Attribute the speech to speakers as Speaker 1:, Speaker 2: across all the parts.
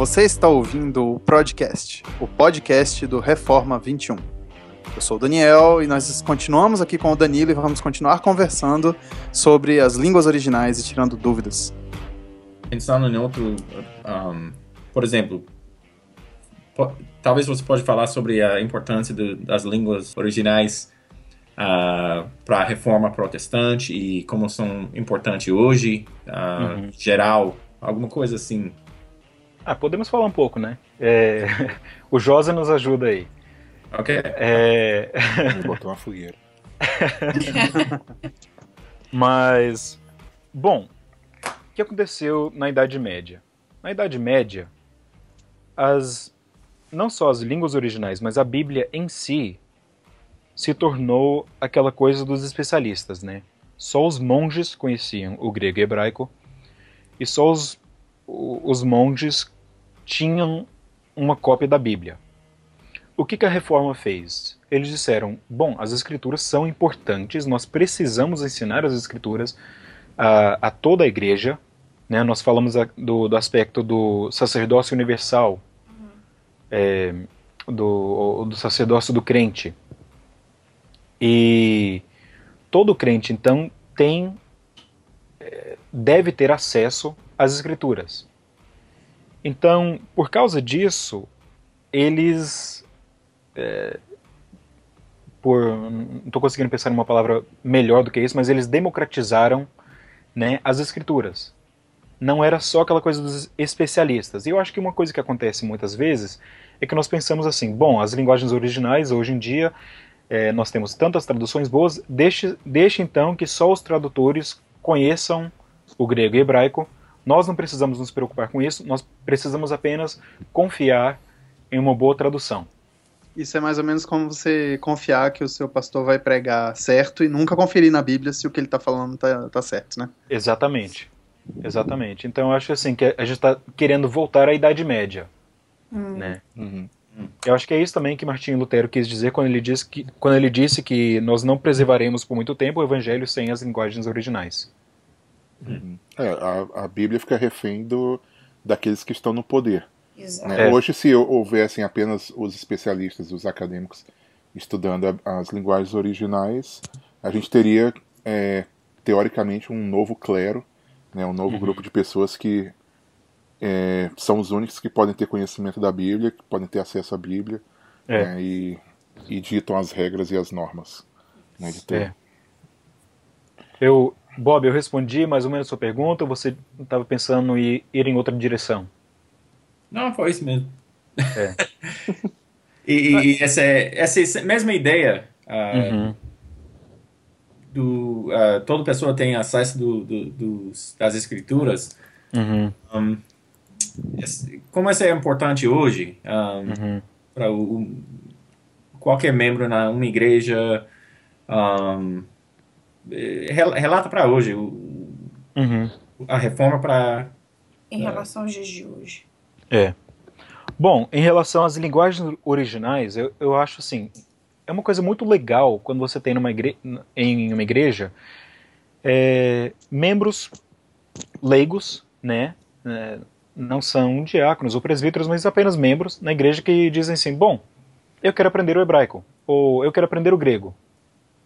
Speaker 1: Você está ouvindo o podcast, o podcast do Reforma 21. Eu sou o Daniel e nós continuamos aqui com o Danilo e vamos continuar conversando sobre as línguas originais e tirando dúvidas.
Speaker 2: Pensando em outro, um, por exemplo, talvez você pode falar sobre a importância de, das línguas originais uh, para a reforma protestante e como são importantes hoje, uh, uhum. geral, alguma coisa assim.
Speaker 3: Ah, podemos falar um pouco, né? É... o Josa nos ajuda aí.
Speaker 2: Ok.
Speaker 3: É...
Speaker 4: Botou uma fogueira.
Speaker 3: Mas, bom, o que aconteceu na Idade Média? Na Idade Média, as não só as línguas originais, mas a Bíblia em si se tornou aquela coisa dos especialistas, né? Só os monges conheciam o grego e hebraico e só os, os monges tinham uma cópia da Bíblia. O que, que a reforma fez? Eles disseram: bom, as escrituras são importantes, nós precisamos ensinar as escrituras a, a toda a igreja. Né? Nós falamos a, do, do aspecto do sacerdócio universal, é, do, do sacerdócio do crente. E todo crente, então, tem é, deve ter acesso às escrituras. Então, por causa disso, eles é, por não estou conseguindo pensar em uma palavra melhor do que isso, mas eles democratizaram né, as escrituras não era só aquela coisa dos especialistas. E eu acho que uma coisa que acontece muitas vezes é que nós pensamos assim: bom, as linguagens originais hoje em dia é, nós temos tantas traduções boas, deixe, deixe então que só os tradutores conheçam o grego e hebraico. Nós não precisamos nos preocupar com isso, nós precisamos apenas confiar em uma boa tradução.
Speaker 1: Isso é mais ou menos como você confiar que o seu pastor vai pregar certo e nunca conferir na Bíblia se o que ele está falando está tá certo, né?
Speaker 3: Exatamente. Exatamente. Então eu acho assim que a gente está querendo voltar à Idade Média, hum. né? Uhum. Eu acho que é isso também que Martinho Lutero quis dizer quando ele disse que quando ele disse que nós não preservaremos por muito tempo o Evangelho sem as linguagens originais.
Speaker 4: Uhum. É, a, a, Bíblia fica refém do, daqueles que estão no poder. Né? É. Hoje, se houvessem apenas os especialistas, os acadêmicos estudando a, as linguagens originais, a gente teria é, teoricamente um novo clero né, um novo uhum. grupo de pessoas que é, são os únicos que podem ter conhecimento da Bíblia, que podem ter acesso à Bíblia é. né, e, e, ditam as regras e as normas né, de
Speaker 3: É. Eu, Bob, eu respondi mais ou menos a sua pergunta ou você estava pensando em ir em outra direção?
Speaker 2: Não, foi isso mesmo. É. e, e essa, essa mesma ideia uh, uhum do uh, toda pessoa tem acesso do, do, dos, das escrituras. Uhum. Um, como isso é importante hoje um, uhum. para qualquer membro na uma igreja um, relata para hoje o, uhum. a reforma para
Speaker 5: em relação aos dias de hoje.
Speaker 3: É. Bom, em relação às linguagens originais, eu, eu acho assim, é uma coisa muito legal quando você tem numa igre em uma igreja é, membros leigos, né? É, não são diáconos ou presbíteros, mas apenas membros na igreja que dizem assim: bom, eu quero aprender o hebraico, ou eu quero aprender o grego,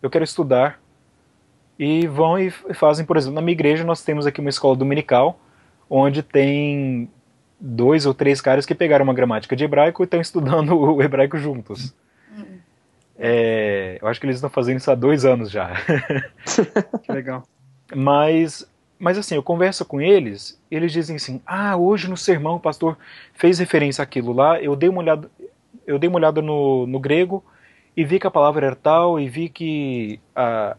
Speaker 3: eu quero estudar. E vão e fazem, por exemplo, na minha igreja nós temos aqui uma escola dominical, onde tem dois ou três caras que pegaram uma gramática de hebraico e estão estudando o hebraico juntos. É, eu acho que eles estão fazendo isso há dois anos já.
Speaker 1: que legal.
Speaker 3: Mas, mas assim, eu converso com eles, eles dizem assim: ah, hoje no sermão o pastor fez referência àquilo lá, eu dei uma olhada, eu dei uma olhada no, no grego e vi que a palavra era tal, e vi que a,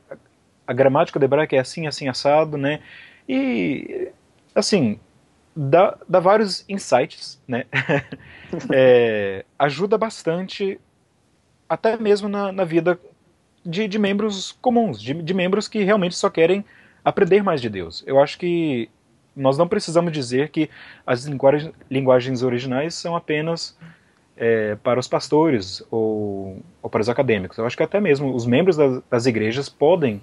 Speaker 3: a gramática do hebraico é assim, assim, assado, né? E, assim, dá, dá vários insights, né? é, ajuda bastante até mesmo na, na vida de, de, membros comuns, de, de, membros que realmente só querem aprender mais de Deus. Eu acho que nós não precisamos dizer que as linguagens, originais são apenas é, para os pastores ou, ou, para os acadêmicos. Eu acho que até mesmo os membros das, das igrejas podem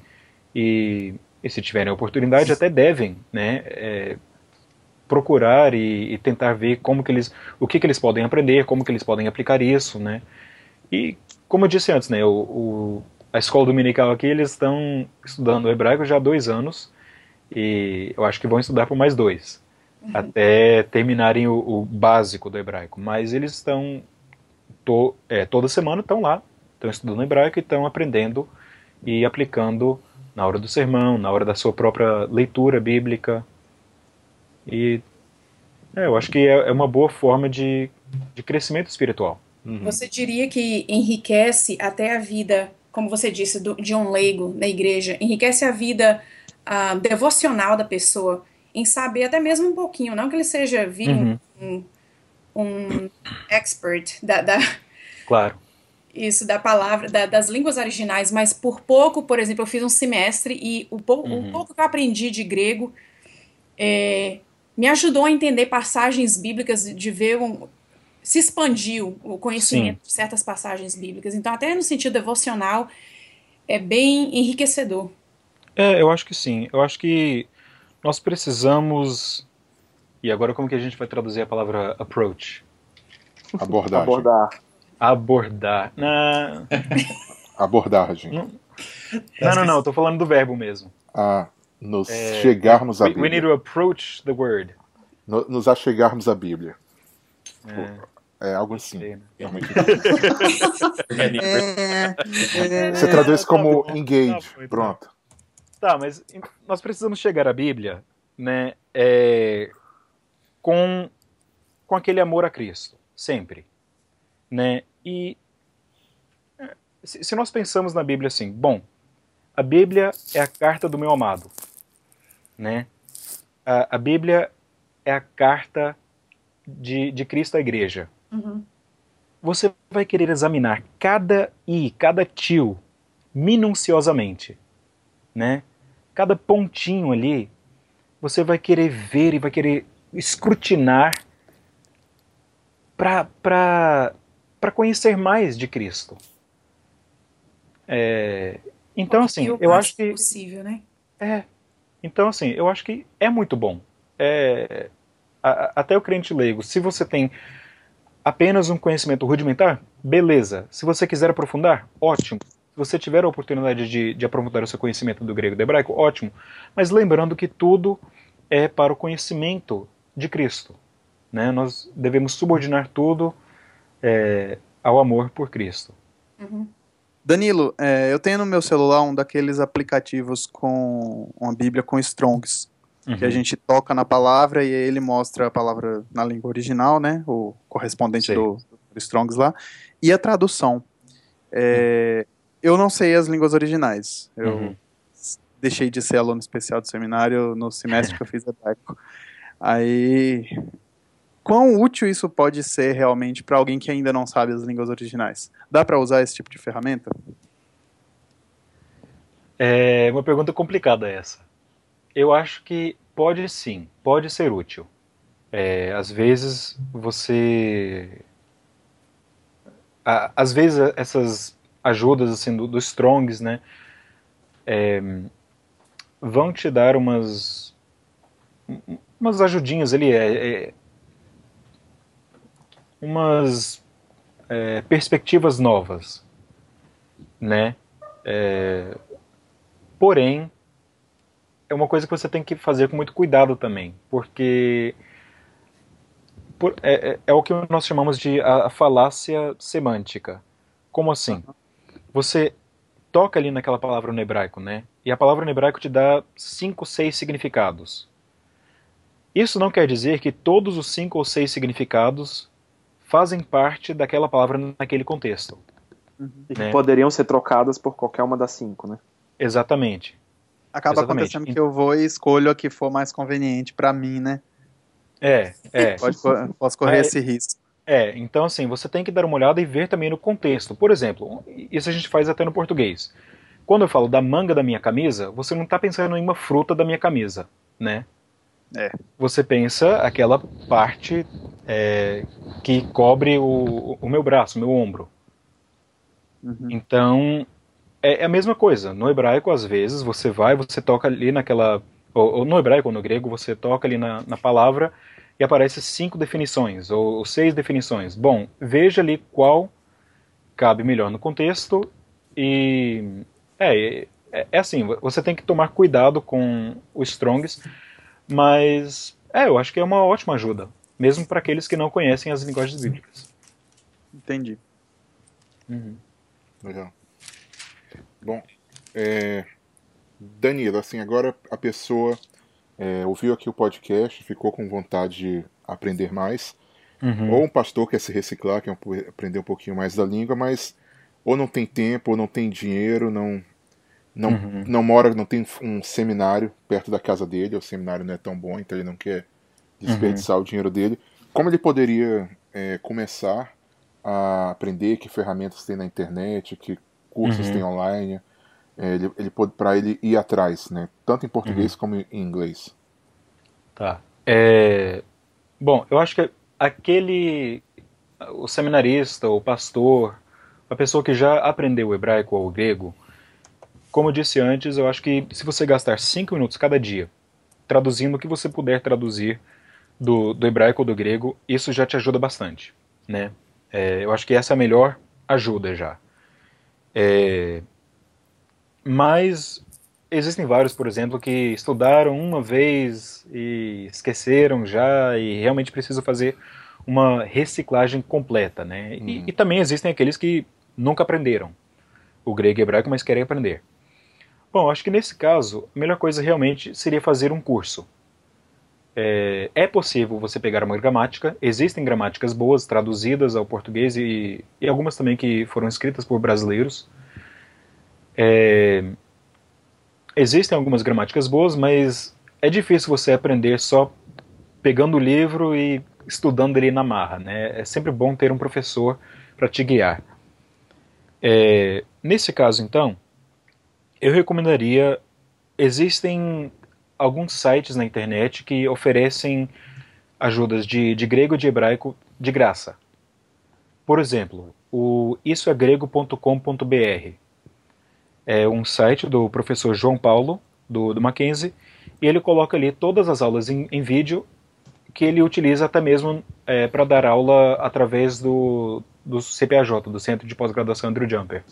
Speaker 3: e, e, se tiverem oportunidade, até devem né, é, procurar e, e, tentar ver como que eles, o que, que eles podem aprender, como que eles podem aplicar isso, né? E como eu disse antes, né, o, o a escola dominical aqui eles estão estudando hebraico já há dois anos e eu acho que vão estudar por mais dois uhum. até terminarem o, o, básico do hebraico. Mas eles estão to, é, toda semana estão lá, estão estudando hebraico e estão aprendendo e aplicando na hora do sermão, na hora da sua própria leitura bíblica. E é, eu acho que é, é uma boa forma de, de crescimento espiritual.
Speaker 5: Uhum. Você diria que enriquece até a vida, como você disse, do, de um leigo na igreja, enriquece a vida uh, devocional da pessoa em saber até mesmo um pouquinho, não que ele seja uhum. um, um expert da, da,
Speaker 3: claro
Speaker 5: isso da palavra, da, das línguas originais, mas por pouco, por exemplo, eu fiz um semestre e o, pou, uhum. o pouco que eu aprendi de grego é, me ajudou a entender passagens bíblicas, de ver um, se expandiu o conhecimento Sim. de certas passagens bíblicas. Então, até no sentido devocional, é bem enriquecedor.
Speaker 3: É, eu acho que sim. Eu acho que nós precisamos. E agora, como que a gente vai traduzir a palavra approach?
Speaker 4: Abordagem.
Speaker 3: Abordar abordar. Na...
Speaker 4: Abordagem.
Speaker 3: Não, não, não, não, eu tô falando do verbo mesmo.
Speaker 4: Ah, nos é, chegarmos à Bíblia.
Speaker 3: We need to approach the word.
Speaker 4: No, nos achegarmos à Bíblia. É, é algo assim. Né? É, Você traduz como tá engage. Tá Pronto.
Speaker 3: Tá, mas nós precisamos chegar à Bíblia, né, é, com, com aquele amor a Cristo, sempre, né? E se nós pensamos na Bíblia assim, bom, a Bíblia é a carta do meu amado, né? A, a Bíblia é a carta de, de Cristo à igreja. Uhum. Você vai querer examinar cada i, cada tio, minuciosamente, né? Cada pontinho ali, você vai querer ver e vai querer escrutinar para para conhecer mais de Cristo. É, então, assim, eu acho que.
Speaker 5: possível, né?
Speaker 3: É. Então, assim, eu acho que é muito bom. É, a, até o crente leigo, se você tem apenas um conhecimento rudimentar, beleza. Se você quiser aprofundar, ótimo. Se você tiver a oportunidade de, de aprofundar o seu conhecimento do grego e do hebraico, ótimo. Mas lembrando que tudo é para o conhecimento de Cristo. Né? Nós devemos subordinar tudo é, ao amor por Cristo.
Speaker 1: Uhum. Danilo, é, eu tenho no meu celular um daqueles aplicativos com uma Bíblia com Strongs, uhum. que a gente toca na palavra e ele mostra a palavra na língua original, né? O correspondente do, do, Strongs lá, e a tradução. É, uhum. Eu não sei as línguas originais. Eu uhum. deixei de ser aluno especial do seminário no semestre que eu fiz hebraico. Aí quão útil isso pode ser realmente para alguém que ainda não sabe as línguas originais? Dá para usar esse tipo de ferramenta?
Speaker 3: É uma pergunta complicada essa. Eu acho que pode sim, pode ser útil. É, às vezes você. às vezes essas ajudas assim do, do Strongs, né, é, vão te dar umas umas ajudinhas ali. É, é umas é, perspectivas novas, né? É, porém, é uma coisa que você tem que fazer com muito cuidado também, porque por, é, é, é, o que nós chamamos de a, a falácia semântica. Como assim? Você toca ali naquela palavra no hebraico, né? E a palavra no hebraico te dá cinco, seis significados. Isso não quer dizer que todos os cinco ou seis significados fazem parte daquela palavra naquele contexto.
Speaker 6: Uhum. E que né? poderiam ser trocadas por qualquer uma das cinco, né?
Speaker 3: Exatamente.
Speaker 1: Acaba Exatamente. acontecendo que eu vou e escolho a que for mais conveniente para mim, né?
Speaker 3: É, é.
Speaker 1: Pode, posso correr é, esse risco.
Speaker 3: É, então assim, você tem que dar uma olhada e ver também no contexto. Por exemplo, isso a gente faz até no português. Quando eu falo da manga da minha camisa, você não está pensando em uma fruta da minha camisa, né?
Speaker 1: É.
Speaker 3: Você pensa aquela parte é, que cobre o, o meu braço, o meu ombro. Uhum. Então, é, é, a mesma coisa. No hebraico, às vezes, você vai, você toca ali naquela ou, ou, no hebraico ou no grego, você toca ali na, na palavra e aparece cinco definições, ou, ou seis definições. Bom, veja ali qual cabe melhor no contexto e é, é, é, assim, você tem que tomar cuidado com o Strongs, mas é, eu acho que é uma ótima ajuda, mesmo para aqueles que não conhecem as linguagens bíblicas.
Speaker 1: Entendi.
Speaker 4: Uhum. Legal. Bom, é, Danilo, assim, agora a pessoa é, ouviu aqui o podcast, ficou com vontade de aprender mais, uhum. ou um pastor quer se reciclar, quer aprender um pouquinho mais da língua, mas ou não tem tempo, ou não tem dinheiro, não não, uhum. não mora, não tem um seminário perto da casa dele, o seminário não é tão bom, então ele não quer desperdiçar uhum. o dinheiro dele. Como ele poderia é, começar a aprender que ferramentas tem na internet, que cursos uhum. tem online, é, ele, ele para ele ir atrás, né? Tanto em português uhum. como em inglês.
Speaker 3: Tá. É... Bom, eu acho que aquele o seminarista, o pastor, a pessoa que já aprendeu o hebraico ou o grego, como eu disse antes, eu acho que se você gastar 5 minutos cada dia traduzindo o que você puder traduzir do, do hebraico ou do grego, isso já te ajuda bastante, né? É, eu acho que essa é a melhor ajuda já. É, mas existem vários, por exemplo, que estudaram uma vez e esqueceram já e realmente precisam fazer uma reciclagem completa, né? E, uhum. e, também existem aqueles que nunca aprenderam o grego e hebraico, mas querem aprender. Bom, acho que nesse caso, a melhor coisa realmente seria fazer um curso. É, é possível você pegar uma gramática, existem gramáticas boas traduzidas ao português e, e algumas também que foram escritas por brasileiros. É, existem algumas gramáticas boas, mas é difícil você aprender só pegando o livro e estudando ele na marra. Né? É sempre bom ter um professor para te guiar. É, nesse caso, então, eu recomendaria. Existem alguns sites na internet que oferecem ajudas de, de grego e de hebraico de graça. Por exemplo, o issoegrego.com.br é um site do professor João Paulo, do, do Mackenzie, e ele coloca ali todas as aulas em, em vídeo que ele utiliza até mesmo é, para dar aula através do, do CPAJ, do Centro de Pós-Graduação Andrew Jumper.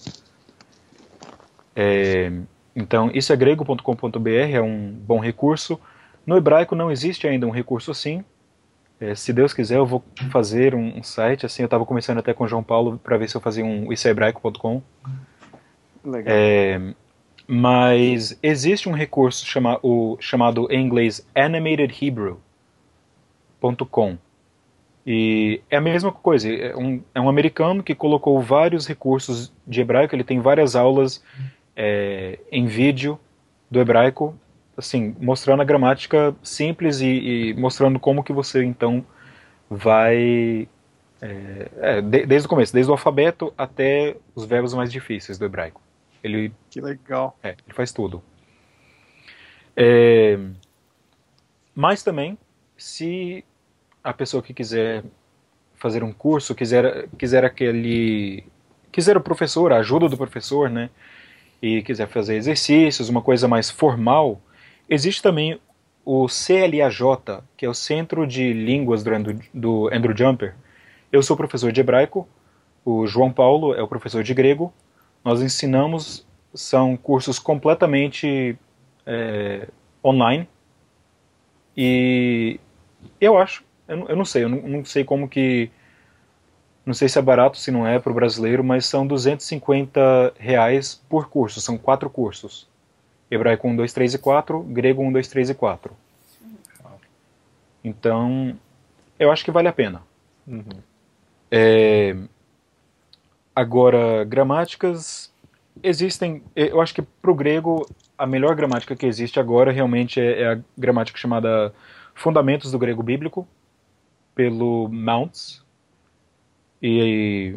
Speaker 3: É, então, isso é grego.com.br, é um bom recurso. No hebraico não existe ainda um recurso assim. É, se Deus quiser, eu vou fazer um, um site assim. Eu estava começando até com o João Paulo para ver se eu fazia um issahebraico.com. Legal. É, mas existe um recurso chama, o, chamado em inglês animatedhebrew.com. E é a mesma coisa, é um, é um americano que colocou vários recursos de hebraico, ele tem várias aulas é, em vídeo do hebraico, assim, mostrando a gramática simples e, e mostrando como que você então vai é, é, de, desde o começo, desde o alfabeto até os verbos mais difíceis do hebraico. Ele
Speaker 1: que legal.
Speaker 3: É, ele faz tudo. É, mas também, se a pessoa que quiser fazer um curso, quiser, quiser aquele, quiser o professor, a ajuda do professor, né, e quiser fazer exercícios, uma coisa mais formal, existe também o CLAJ, que é o Centro de Línguas do Andrew, do Andrew Jumper. Eu sou professor de hebraico, o João Paulo é o professor de grego. Nós ensinamos, são cursos completamente é, online. E eu acho, eu, não sei, eu não sei como que não sei se é barato, se não é para o brasileiro, mas são 250 reais por curso, são quatro cursos. Hebraico 1, 2, 3 e 4, grego 1, 2, 3 e 4. Então, eu acho que vale a pena. Uhum. É, agora, gramáticas existem. Eu acho que para o grego a melhor gramática que existe agora realmente é, é a gramática chamada Fundamentos do Grego Bíblico, pelo Mounts, e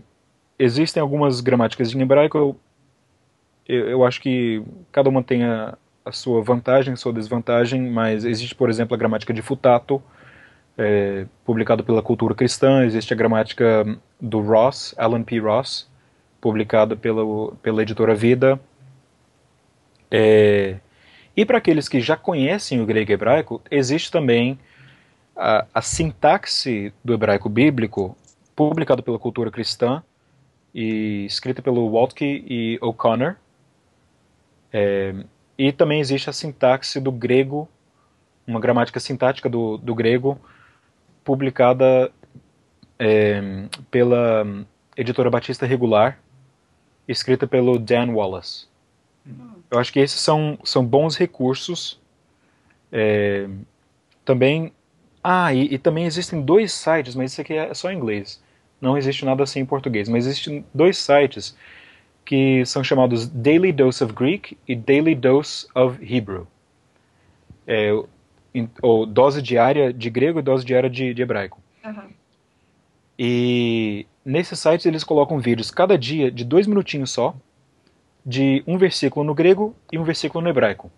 Speaker 3: existem algumas gramáticas em hebraico, eu, eu, eu acho que cada uma tem a, a, sua vantagem, sua desvantagem, mas existe, por exemplo, a gramática de Futato, é, publicado pela Cultura Cristã, existe a gramática do Ross, Alan P. Ross, publicada pela, pela editora Vida. É, E para aqueles que já conhecem o grego hebraico, existe também a, a sintaxe do hebraico bíblico, publicado pela cultura cristã e escrita pelo Waltke e O'Connor. É, e também existe a sintaxe do grego, uma gramática sintática do, do grego, publicada é, pela editora Batista Regular, escrita pelo Dan Wallace. Eu acho que esses são, são bons recursos. É, também. Ah, e, e, também existem dois sites, mas isso aqui é só em inglês. Não existe nada assim em português, mas existem dois sites que são chamados Daily Dose of Greek e Daily Dose of Hebrew. É, ou dose diária de grego e dose diária de, de hebraico. Uhum. E nesses sites eles colocam vídeos cada dia de dois minutinhos só, de um versículo no grego e um versículo no hebraico.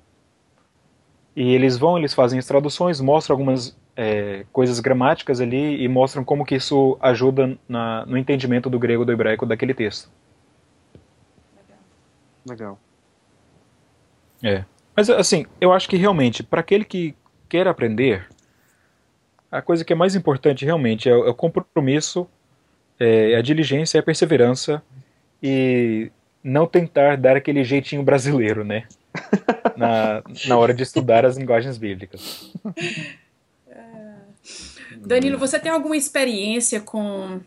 Speaker 3: E eles vão, eles fazem as traduções, mostram algumas é, coisas gramáticas ali e mostram como que isso ajuda na, no entendimento do grego e do hebraico daquele texto.
Speaker 6: Legal.
Speaker 3: É. Mas assim, eu acho que realmente, para aquele que quer aprender, a coisa que é mais importante realmente é, é o compromisso, é a diligência, é a perseverança e não tentar dar aquele jeitinho brasileiro, né? Na, na hora de estudar as linguagens bíblicas.
Speaker 5: Danilo, você tem alguma experiência com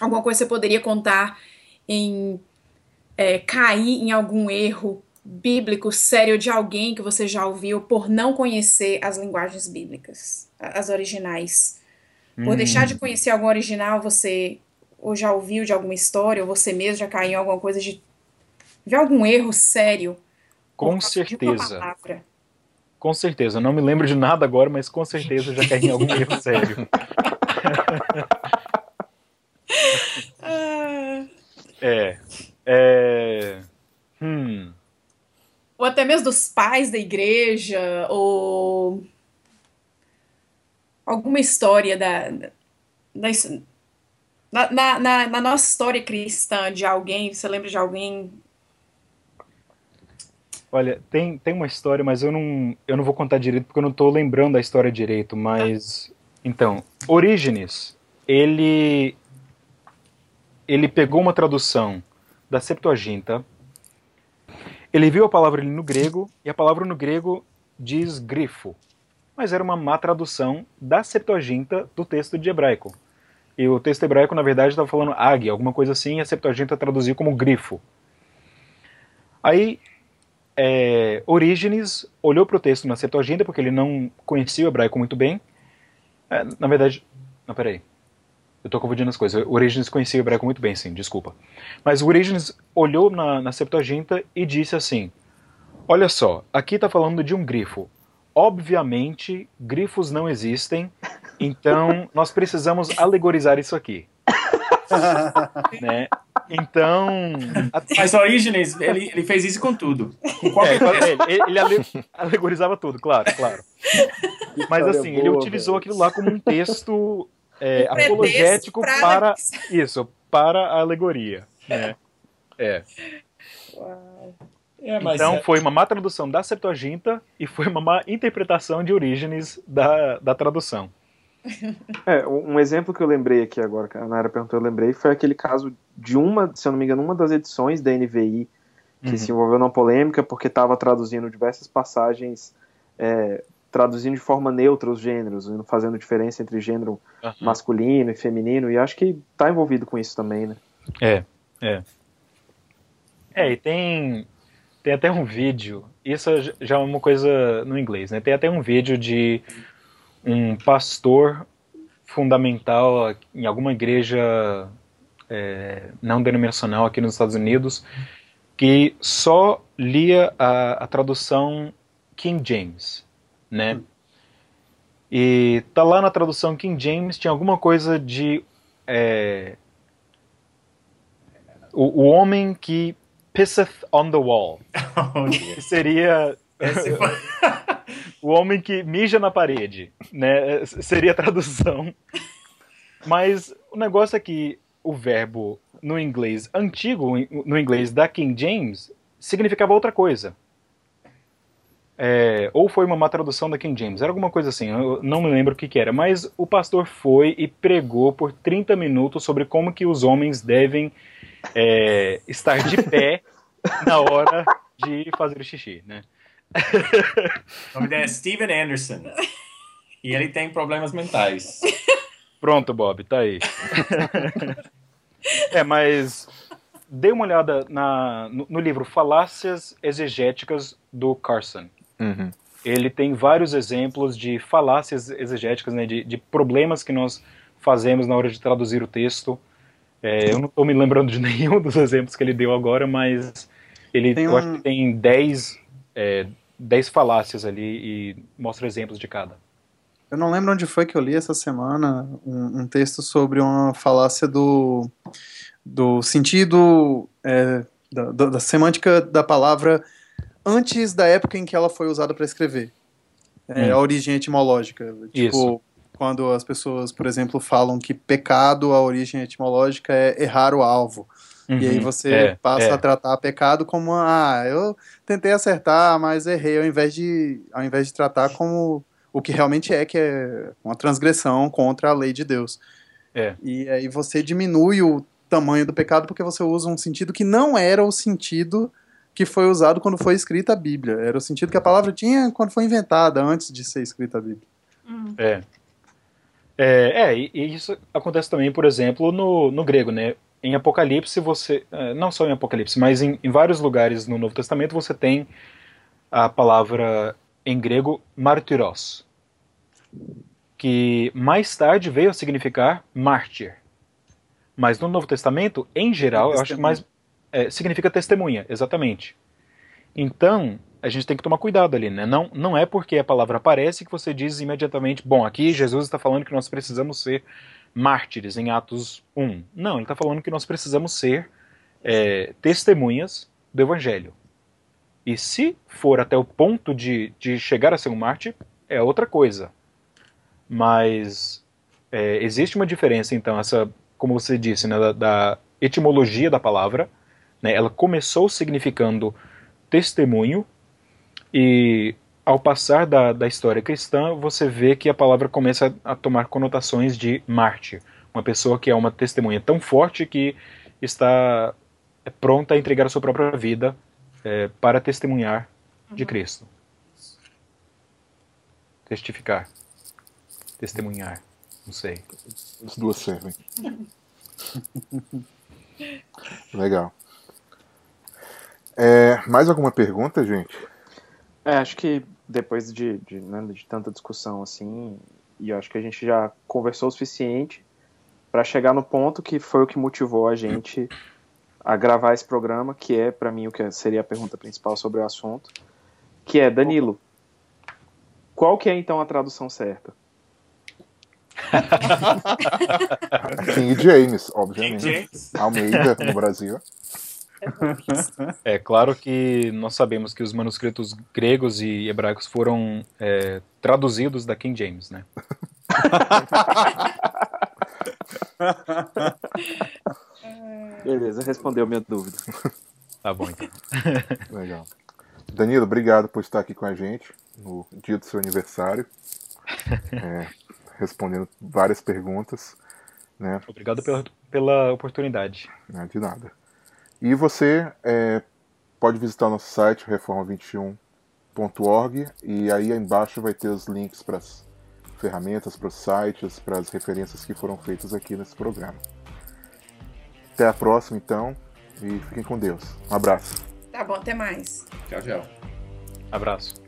Speaker 5: alguma coisa que você poderia contar em é, cair em algum erro bíblico sério de alguém que você já ouviu por não conhecer as linguagens bíblicas, as originais? Por hum. deixar de conhecer algum original, você ou já ouviu de alguma história, ou você mesmo já caiu em alguma coisa de Vê algum erro sério?
Speaker 3: Com certeza. Com certeza. Não me lembro de nada agora, mas com certeza já caí em algum erro sério. é. É. Hum.
Speaker 5: Ou até mesmo dos pais da igreja, ou alguma história da, da na, na, na, nossa história cristã de alguém, você lembra de alguém
Speaker 3: Olha, tem, tem uma história, mas eu não, eu não vou contar direito porque eu não estou lembrando da história direito, mas... Então, Orígenes, ele, ele pegou uma tradução da Septuaginta, ele viu a palavra no grego, e a palavra no grego diz grifo, mas era uma má tradução da Septuaginta do texto de hebraico. E o texto hebraico, na verdade, estava falando águia, alguma coisa assim, e a Septuaginta traduziu como grifo. Aí é, Orígenes olhou para o texto na Septuaginta, porque ele não conhecia o hebraico muito bem. É, na verdade, não, peraí. Eu estou confundindo as coisas. Orígenes conhecia o hebraico muito bem, sim, desculpa. Mas Orígenes olhou na, na Septuaginta e disse assim: Olha só, aqui está falando de um grifo. Obviamente, grifos não existem, então nós precisamos alegorizar isso aqui. né? Então.
Speaker 2: Mas Orígenes, ele, ele fez isso com tudo.
Speaker 3: Com é, ele, ele alegorizava tudo, claro, claro. Mas assim, boa, ele utilizou aquilo lá como um texto é, um apologético pra... para. Isso, para a alegoria. Né? É. É, então é... foi uma má tradução da Septuaginta e foi uma má interpretação de Orígenes da, da tradução.
Speaker 6: É, um exemplo que eu lembrei aqui agora, que a Nara perguntou, eu lembrei, foi aquele caso de uma, se eu não me engano, uma das edições da NVI que uhum. se envolveu numa polêmica porque estava traduzindo diversas passagens, é, traduzindo de forma neutra os gêneros, não fazendo diferença entre gênero uhum. masculino e feminino, e acho que está envolvido com isso também, né?
Speaker 3: É, é. É, e tem, tem até um vídeo, isso já é uma coisa no inglês, né? Tem até um vídeo de um pastor fundamental em alguma igreja é, não denominacional aqui nos Estados Unidos que só lia a, a tradução King James, né? E tá lá na tradução King James tinha alguma coisa de é, o, o, homem que pisseth on the wall, oh, seria o homem que mija na parede, né? Seria a tradução. Mas o negócio é que o verbo no inglês antigo, no inglês da King James, significava outra coisa. é, ou foi uma má tradução da King James, era alguma coisa assim, eu não me lembro o que, que, era, mas o pastor foi e pregou por 30 minutos sobre como que os homens devem é, estar de pé na hora de fazer o xixi, né?
Speaker 2: O nome dele é Steven Anderson. E ele tem problemas mentais.
Speaker 3: Pronto, Bob, tá aí. é, mas dê uma olhada na, no, no, livro Falácias Exegéticas do Carson. Uhum. Ele tem vários exemplos de falácias exegéticas, né, de, de, problemas que nós fazemos na hora de traduzir o texto. É, eu não estou me lembrando de nenhum dos exemplos que ele deu agora, mas ele tem um... acho que tem 10 é, dez falácias ali e mostra exemplos de cada.
Speaker 1: Eu não lembro onde foi que eu li essa semana um, um texto sobre uma falácia do, do sentido é, da, da, semântica da palavra antes da época em que ela foi usada para escrever. É, hum. A origem etimológica. Tipo, Isso. quando as pessoas, por exemplo, falam que pecado, a origem etimológica é errar o alvo. Uhum, e aí uhum. você é, passa é. a tratar pecado como ah, eu tentei acertar, mas errei, ao invés de, ao invés de tratar como o que realmente é, que é uma transgressão contra a lei de Deus. É. E aí você diminui o tamanho do pecado porque você usa um sentido que não era o sentido que foi usado quando foi escrita a Bíblia. Era o sentido que a palavra tinha quando foi inventada, antes de ser escrita a Bíblia.
Speaker 3: Uhum. É. É, é e, e, isso acontece também, por exemplo, no, no grego, né? Em Apocalipse, você. É, não só em Apocalipse, mas em, em vários lugares no Novo Testamento você tem a palavra em grego martyros, que mais tarde veio a significar mártir. Mas no Novo Testamento, em geral, eu acho que mais é, significa testemunha, exatamente. Então, a gente tem que tomar cuidado ali, né? Não, não é porque a palavra aparece que você diz imediatamente, bom, aqui Jesus está falando que nós precisamos ser mártires em Atos 1. Não, ele está falando que nós precisamos ser é, testemunhas do Evangelho. E se for até o ponto de, de chegar a ser um mártir, é outra coisa. Mas é, existe uma diferença, então, essa, como você disse, né, da, da etimologia da palavra. Né, ela começou significando testemunho, e ao passar da, da história cristã, você vê que a palavra começa a, a tomar conotações de mártir. Uma pessoa que é uma testemunha tão forte que está é, pronta a entregar a sua própria vida é, para testemunhar de uhum. Cristo. Testificar. Testemunhar. Não sei.
Speaker 4: As duas servem. Legal. É, mais alguma pergunta, gente?
Speaker 6: É, acho que depois de, de, né, de tanta discussão assim, e eu acho que a gente já conversou o suficiente para chegar no ponto que foi o que motivou a gente a gravar esse programa, que é, para mim, o que seria a pergunta principal sobre o assunto, que é, Danilo, qual que é, então, a tradução certa?
Speaker 4: King James, obviamente. King James. Almeida, no Brasil.
Speaker 3: É claro que nós sabemos que os manuscritos gregos e hebraicos foram é, traduzidos da King James, né?
Speaker 6: Beleza, respondeu minha dúvida.
Speaker 3: Tá bom, então.
Speaker 4: Legal. Danilo, obrigado por estar aqui com a gente no dia do seu aniversário, é, respondendo várias perguntas. Né?
Speaker 3: Obrigado pela, pela oportunidade.
Speaker 4: Não, de nada. E você é, pode visitar o nosso site, reforma21.org, e aí embaixo vai ter os links para as ferramentas, para os sites, para as referências que foram feitas aqui nesse programa. Até a próxima, então, e fiquem com Deus. Um abraço.
Speaker 5: Tá bom, até mais.
Speaker 2: Tchau, tchau.
Speaker 3: Abraço.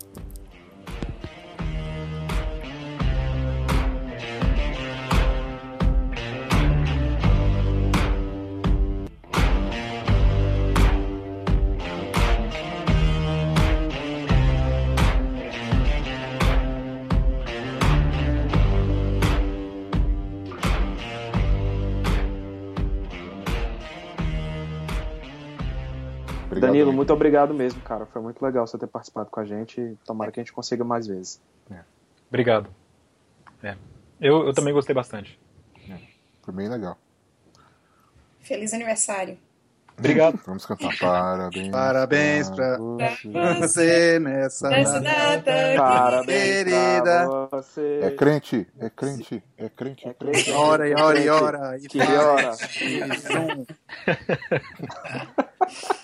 Speaker 6: Danilo, muito obrigado mesmo, cara. Foi muito legal você ter participado com a gente. Tomara que a gente consiga mais vezes.
Speaker 3: É. Obrigado. É. Eu, eu também gostei bastante.
Speaker 4: É. Foi bem legal.
Speaker 5: Feliz aniversário.
Speaker 3: Obrigado.
Speaker 4: Vamos cantar parabéns.
Speaker 1: Parabéns pra, pra você nessa,
Speaker 5: nessa data.
Speaker 6: Parabéns
Speaker 1: querida.
Speaker 6: pra você.
Speaker 4: É crente, é crente, é crente, é crente.
Speaker 1: Ora e ora e ora. E
Speaker 6: Que hora.